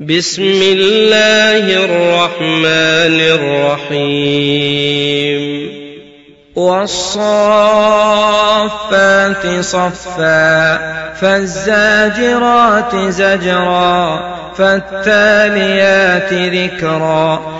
بسم الله الرحمن الرحيم والصافات صفا فالزاجرات زجرا فالتاليات ذكرا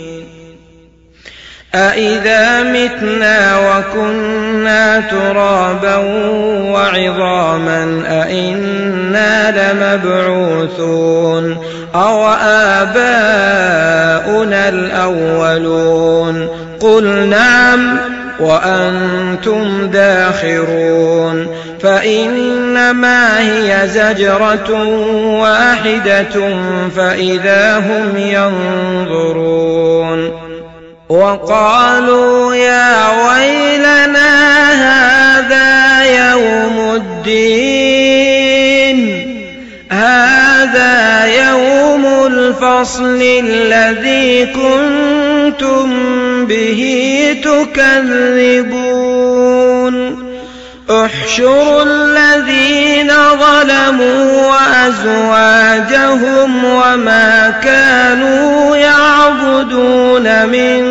أإذا متنا وكنا ترابا وعظاما أإنا لمبعوثون أو آباؤنا الأولون قل نعم وأنتم داخرون فإنما هي زجرة واحدة فإذا هم ينظرون وقالوا يا ويلنا هذا يوم الدين. هذا يوم الفصل الذي كنتم به تكذبون. احشروا الذين ظلموا وأزواجهم وما كانوا يعبدون من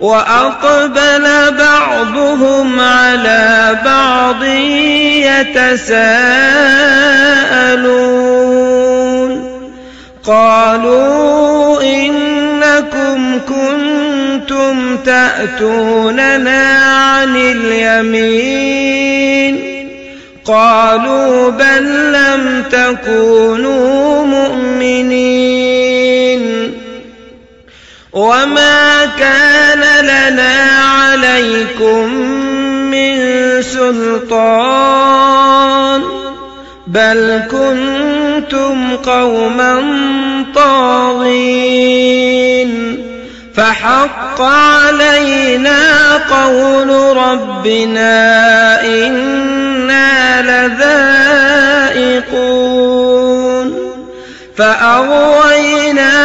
وأقبل بعضهم على بعض يتساءلون. قالوا إنكم كنتم تأتوننا عن اليمين. قالوا بل لم تكونوا مؤمنين. وما كان لنا عليكم من سلطان بل كنتم قوما طاغين فحق علينا قول ربنا إنا لذائقون فأغويناكم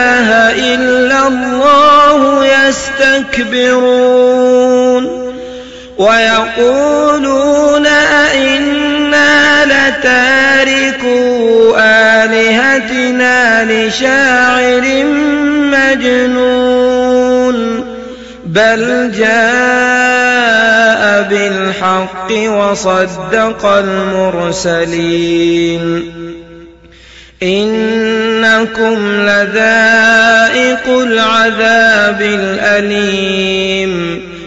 يستكبرون ويقولون أئنا لتاركوا آلهتنا لشاعر مجنون بل جاء بالحق وصدق المرسلين إنكم لذائق العذاب الأليم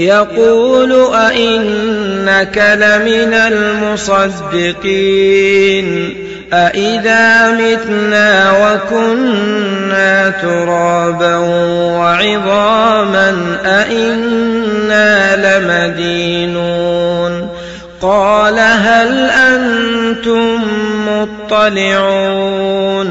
يقول أئنك لمن المصدقين أئذا متنا وكنا ترابا وعظاما أئنا لمدينون قال هل أنتم مطلعون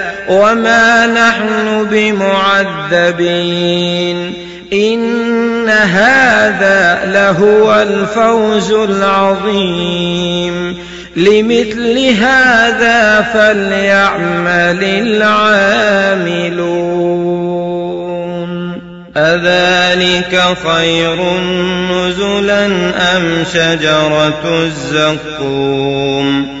وما نحن بمعذبين إن هذا لهو الفوز العظيم لمثل هذا فليعمل العاملون أذلك خير نزلا أم شجرة الزقوم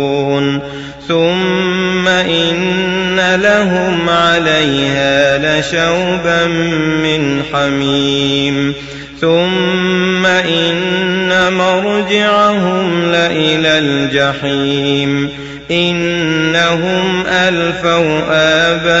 ثم إن لهم عليها لشوبا من حميم ثم إن مرجعهم لإلى الجحيم إنهم ألفوا آباءهم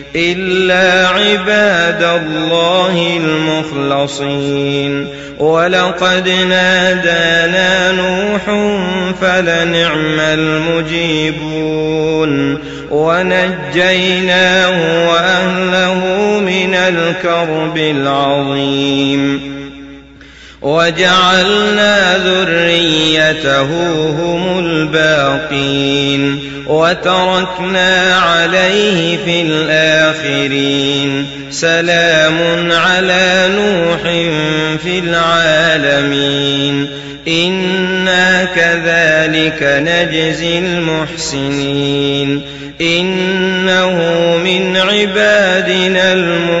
إلا عباد الله المخلصين. ولقد نادانا نوح فلنعم المجيبون. ونجيناه وأهله من الكرب العظيم. وجعلنا ذريته هم الباقين وتركنا عليه في الآخرين سلام على نوح في العالمين إنا كذلك نجزي المحسنين إنه من عبادنا المؤمنين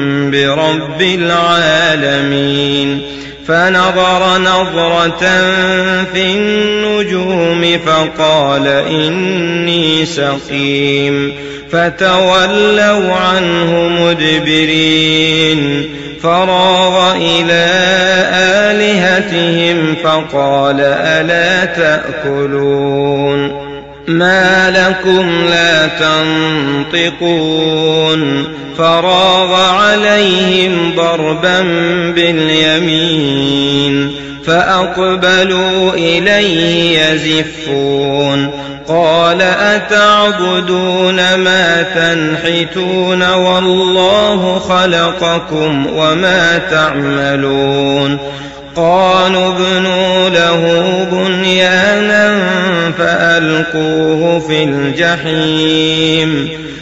العالمين فنظر نظرة في النجوم فقال إني سقيم فتولوا عنه مدبرين فراغ إلى آلهتهم فقال ألا تأكلون ما لكم لا تنطقون فراغ عليهم ضربا باليمين فأقبلوا إليه يزفون قال أتعبدون ما تنحتون والله خلقكم وما تعملون قالوا ابنوا له بنيانا فألقوه في الجحيم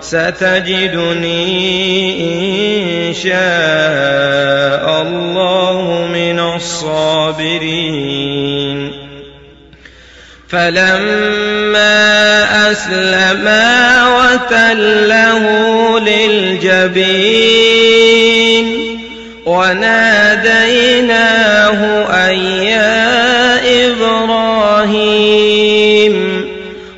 ستجدني إن شاء الله من الصابرين. فلما أسلما وتله للجبين وناديناه أن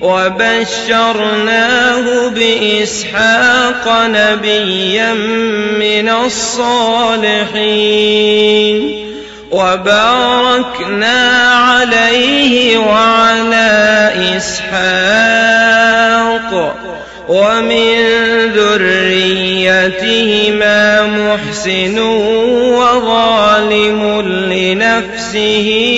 وبشرناه بإسحاق نبيا من الصالحين وباركنا عليه وعلى إسحاق ومن ذريتهما محسن وظالم لنفسه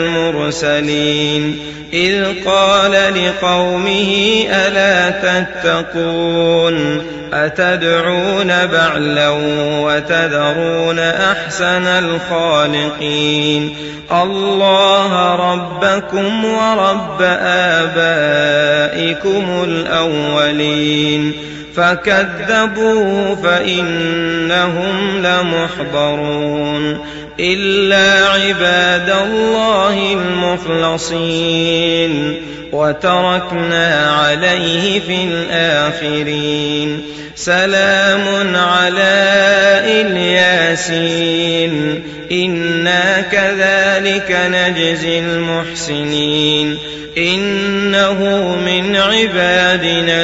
المرسلين. إذ قال لقومه ألا تتقون؟ أتدعون بعلا وتذرون أحسن الخالقين؟ الله ربكم ورب آبائكم الأولين. فكذبوه فإنهم لمحضرون إلا عباد الله المخلصين وتركنا عليه في الآخرين سلام على إلياسين إنا كذلك نجزي المحسنين إنه من عبادنا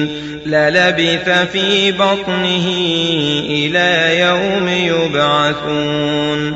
للبث في بطنه إلى يوم يبعثون.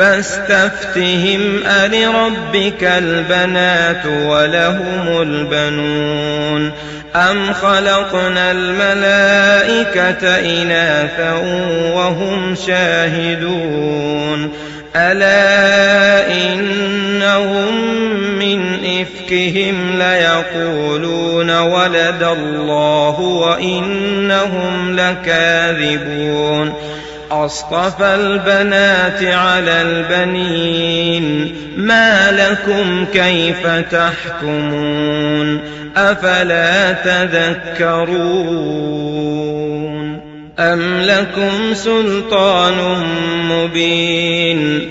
فاستفتهم ألربك البنات ولهم البنون؟ أم خلقنا الملائكة إناثا وهم شاهدون؟ ألا إنهم من إفكهم ليقولون ولد الله وإنهم لكاذبون؟ أصطفى البنات على البنين ما لكم كيف تحكمون أفلا تذكرون أم لكم سلطان مبين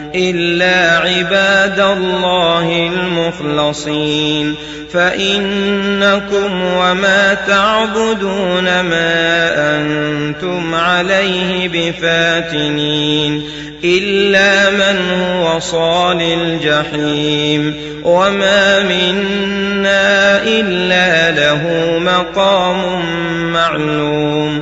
إلا عباد الله المخلصين. فإنكم وما تعبدون ما أنتم عليه بفاتنين. إلا من هو صال الجحيم. وما منا إلا له مقام معلوم.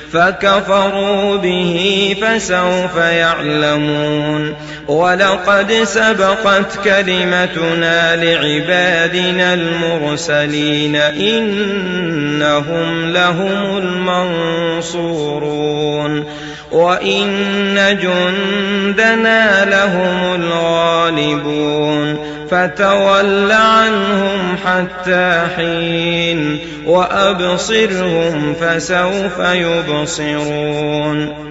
فكفروا به فسوف يعلمون. ولقد سبقت كلمتنا لعبادنا المرسلين إنهم لهم المنصورون. وإن جندنا لهم الغالبون. فتول عنهم حتى حين وأبصرهم فسوف يبصرون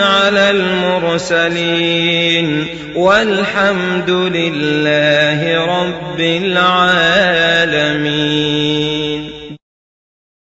على المرسلين والحمد لله رب العالمين